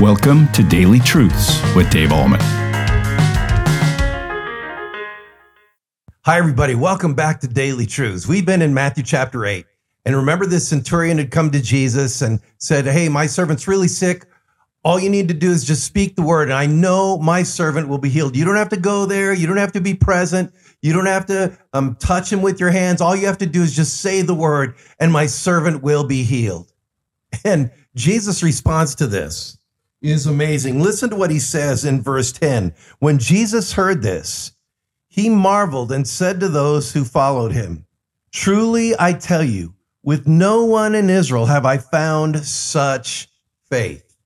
Welcome to Daily Truths with Dave Ahlman. Hi, everybody. Welcome back to Daily Truths. We've been in Matthew chapter 8. And remember, this centurion had come to Jesus and said, Hey, my servant's really sick. All you need to do is just speak the word, and I know my servant will be healed. You don't have to go there. You don't have to be present. You don't have to um, touch him with your hands. All you have to do is just say the word, and my servant will be healed. And Jesus' response to this is amazing. Listen to what he says in verse 10. When Jesus heard this, he marveled and said to those who followed him, Truly I tell you, with no one in Israel have I found such faith.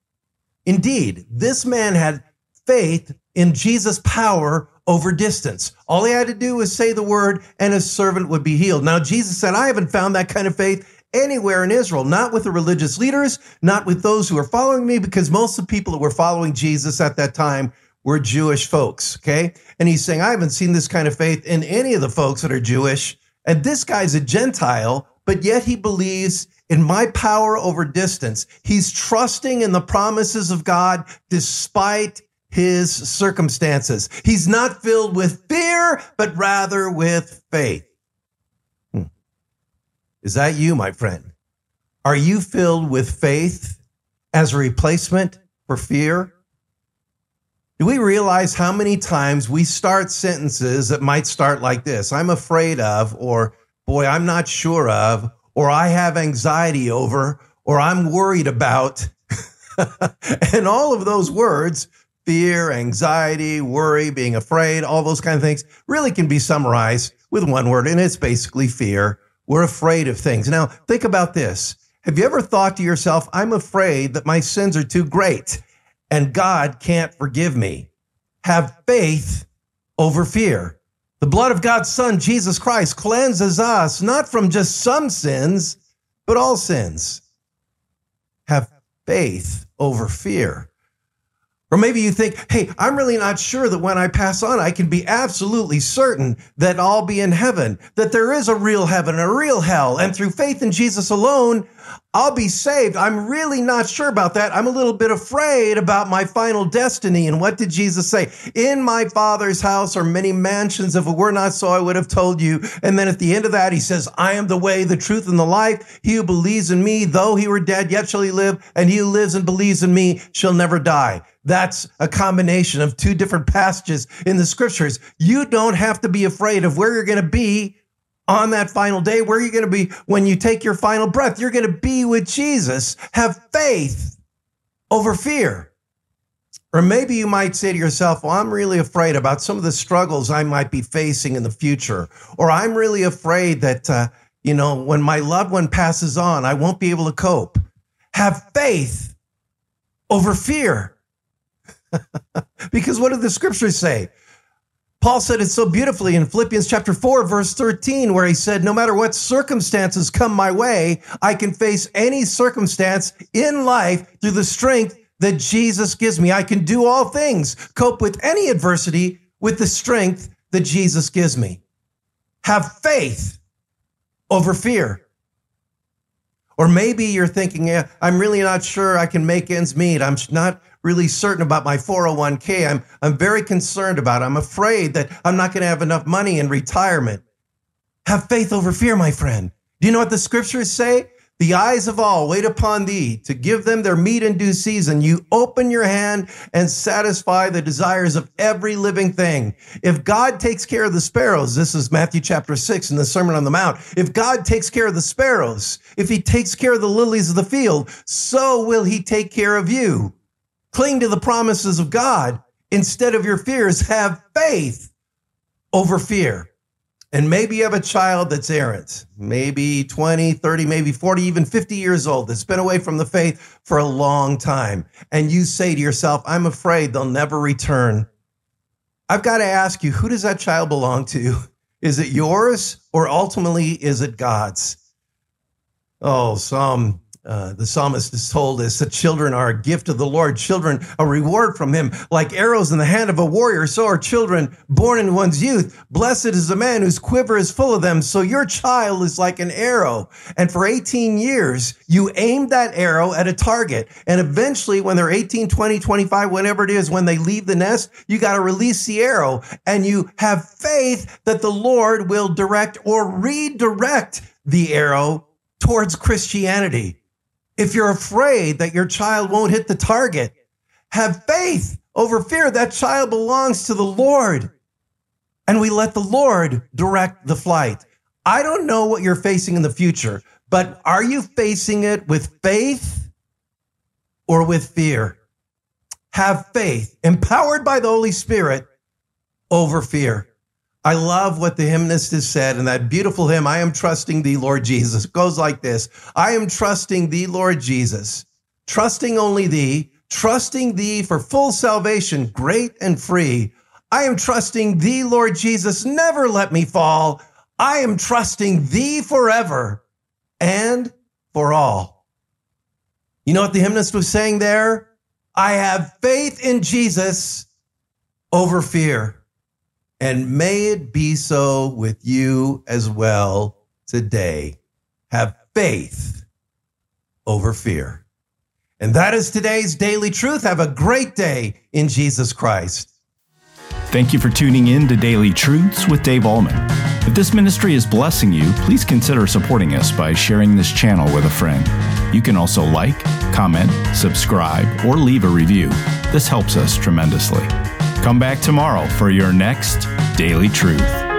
Indeed, this man had faith in Jesus' power over distance. All he had to do was say the word and his servant would be healed. Now, Jesus said, I haven't found that kind of faith anywhere in Israel, not with the religious leaders, not with those who are following me, because most of the people that were following Jesus at that time were Jewish folks. Okay. And he's saying, I haven't seen this kind of faith in any of the folks that are Jewish. And this guy's a Gentile, but yet he believes in my power over distance. He's trusting in the promises of God despite his circumstances. He's not filled with fear, but rather with faith. Is that you, my friend? Are you filled with faith as a replacement for fear? Do we realize how many times we start sentences that might start like this? I'm afraid of, or boy, I'm not sure of, or I have anxiety over, or I'm worried about. and all of those words, fear, anxiety, worry, being afraid, all those kind of things really can be summarized with one word, and it's basically fear we're afraid of things. Now, think about this. Have you ever thought to yourself, I'm afraid that my sins are too great and God can't forgive me? Have faith over fear. The blood of God's Son, Jesus Christ, cleanses us not from just some sins, but all sins. Have faith over fear. Or maybe you think, hey, I'm really not sure that when I pass on, I can be absolutely certain that I'll be in heaven, that there is a real heaven, and a real hell. And through faith in Jesus alone, I'll be saved. I'm really not sure about that. I'm a little bit afraid about my final destiny. And what did Jesus say? In my father's house are many mansions. If it were not so, I would have told you. And then at the end of that, he says, I am the way, the truth, and the life. He who believes in me, though he were dead, yet shall he live. And he who lives and believes in me shall never die. That's a combination of two different passages in the scriptures. You don't have to be afraid of where you're going to be on that final day, where you're going to be when you take your final breath. You're going to be with Jesus. Have faith over fear. Or maybe you might say to yourself, well, I'm really afraid about some of the struggles I might be facing in the future. Or I'm really afraid that, uh, you know, when my loved one passes on, I won't be able to cope. Have faith over fear. because what did the scriptures say? Paul said it so beautifully in Philippians chapter 4, verse 13, where he said, No matter what circumstances come my way, I can face any circumstance in life through the strength that Jesus gives me. I can do all things, cope with any adversity with the strength that Jesus gives me. Have faith over fear. Or maybe you're thinking, I'm really not sure I can make ends meet. I'm not really certain about my 401k. I'm, I'm very concerned about it. I'm afraid that I'm not going to have enough money in retirement. Have faith over fear, my friend. Do you know what the scriptures say? The eyes of all wait upon thee to give them their meat in due season. You open your hand and satisfy the desires of every living thing. If God takes care of the sparrows, this is Matthew chapter six in the Sermon on the Mount. If God takes care of the sparrows, if he takes care of the lilies of the field, so will he take care of you. Cling to the promises of God instead of your fears. Have faith over fear. And maybe you have a child that's errant, maybe 20, 30, maybe 40, even 50 years old that's been away from the faith for a long time. And you say to yourself, I'm afraid they'll never return. I've got to ask you, who does that child belong to? Is it yours or ultimately is it God's? Oh, Psalm uh, the psalmist is told us that children are a gift of the Lord, children a reward from him. Like arrows in the hand of a warrior, so are children born in one's youth. Blessed is the man whose quiver is full of them. So your child is like an arrow. And for 18 years, you aim that arrow at a target. And eventually, when they're 18, 20, 25, whenever it is, when they leave the nest, you got to release the arrow. And you have faith that the Lord will direct or redirect the arrow towards Christianity. If you're afraid that your child won't hit the target, have faith over fear. That child belongs to the Lord. And we let the Lord direct the flight. I don't know what you're facing in the future, but are you facing it with faith or with fear? Have faith, empowered by the Holy Spirit over fear. I love what the hymnist has said in that beautiful hymn, I am trusting thee, Lord Jesus. It goes like this I am trusting thee, Lord Jesus, trusting only thee, trusting thee for full salvation, great and free. I am trusting thee, Lord Jesus, never let me fall. I am trusting thee forever and for all. You know what the hymnist was saying there? I have faith in Jesus over fear. And may it be so with you as well today. Have faith over fear. And that is today's daily truth. Have a great day in Jesus Christ. Thank you for tuning in to Daily Truths with Dave Ahlman. If this ministry is blessing you, please consider supporting us by sharing this channel with a friend. You can also like, comment, subscribe, or leave a review. This helps us tremendously. Come back tomorrow for your next Daily Truth.